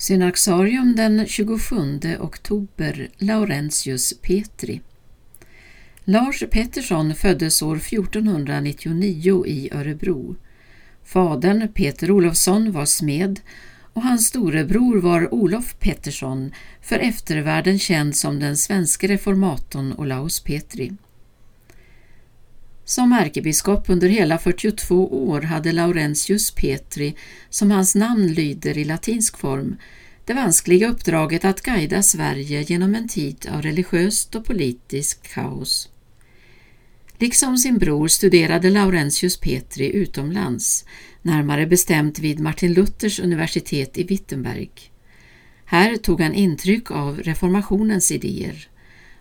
Synaxarium den 27 oktober Laurentius Petri Lars Pettersson föddes år 1499 i Örebro. Fadern Peter Olofsson var smed och hans storebror var Olof Pettersson, för eftervärlden känd som den svenske reformatorn Olaus Petri. Som ärkebiskop under hela 42 år hade Laurentius Petri, som hans namn lyder i latinsk form, det vanskliga uppdraget att guida Sverige genom en tid av religiöst och politiskt kaos. Liksom sin bror studerade Laurentius Petri utomlands, närmare bestämt vid Martin Luthers universitet i Wittenberg. Här tog han intryck av reformationens idéer.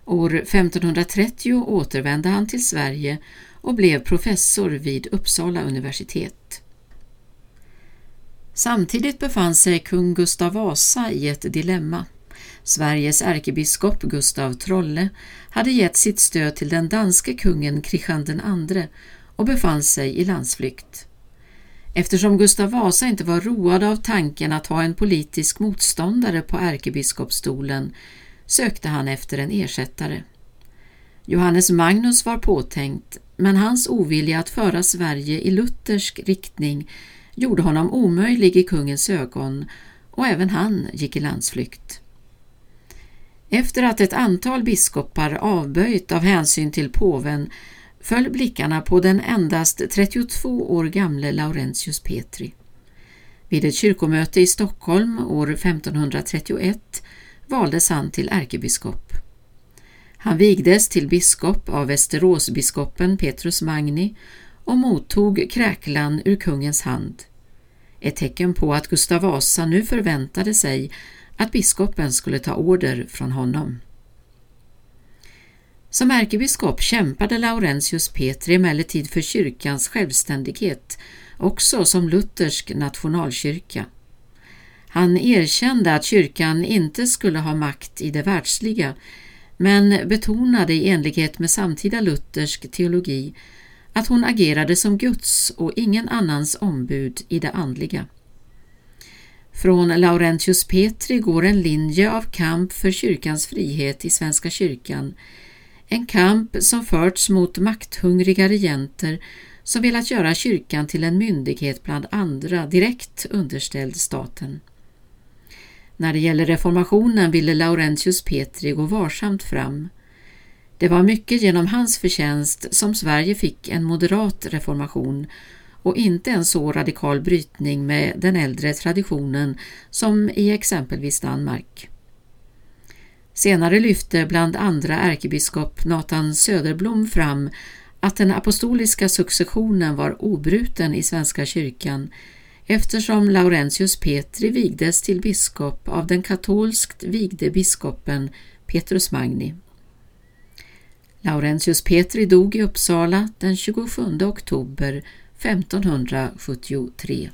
År 1530 återvände han till Sverige och blev professor vid Uppsala universitet. Samtidigt befann sig kung Gustav Vasa i ett dilemma. Sveriges ärkebiskop Gustav Trolle hade gett sitt stöd till den danske kungen Kristian II och befann sig i landsflykt. Eftersom Gustav Vasa inte var road av tanken att ha en politisk motståndare på ärkebiskopsstolen sökte han efter en ersättare. Johannes Magnus var påtänkt, men hans ovilja att föra Sverige i luthersk riktning gjorde honom omöjlig i kungens ögon och även han gick i landsflykt. Efter att ett antal biskopar avböjt av hänsyn till påven föll blickarna på den endast 32 år gamle Laurentius Petri. Vid ett kyrkomöte i Stockholm år 1531 valdes han till ärkebiskop. Han vigdes till biskop av Västeråsbiskopen Petrus Magni och mottog kräklan ur kungens hand. Ett tecken på att Gustav Vasa nu förväntade sig att biskopen skulle ta order från honom. Som ärkebiskop kämpade Laurentius Petri emellertid för kyrkans självständighet, också som luthersk nationalkyrka. Han erkände att kyrkan inte skulle ha makt i det världsliga, men betonade i enlighet med samtida luthersk teologi att hon agerade som Guds och ingen annans ombud i det andliga. Från Laurentius Petri går en linje av kamp för kyrkans frihet i Svenska kyrkan, en kamp som förts mot makthungriga regenter som velat göra kyrkan till en myndighet bland andra direkt underställd staten. När det gäller reformationen ville Laurentius Petri gå varsamt fram. Det var mycket genom hans förtjänst som Sverige fick en moderat reformation och inte en så radikal brytning med den äldre traditionen som i exempelvis Danmark. Senare lyfte bland andra ärkebiskop Nathan Söderblom fram att den apostoliska successionen var obruten i Svenska kyrkan eftersom Laurentius Petri vigdes till biskop av den katolskt vigde biskopen Petrus Magni. Laurentius Petri dog i Uppsala den 27 oktober 1573.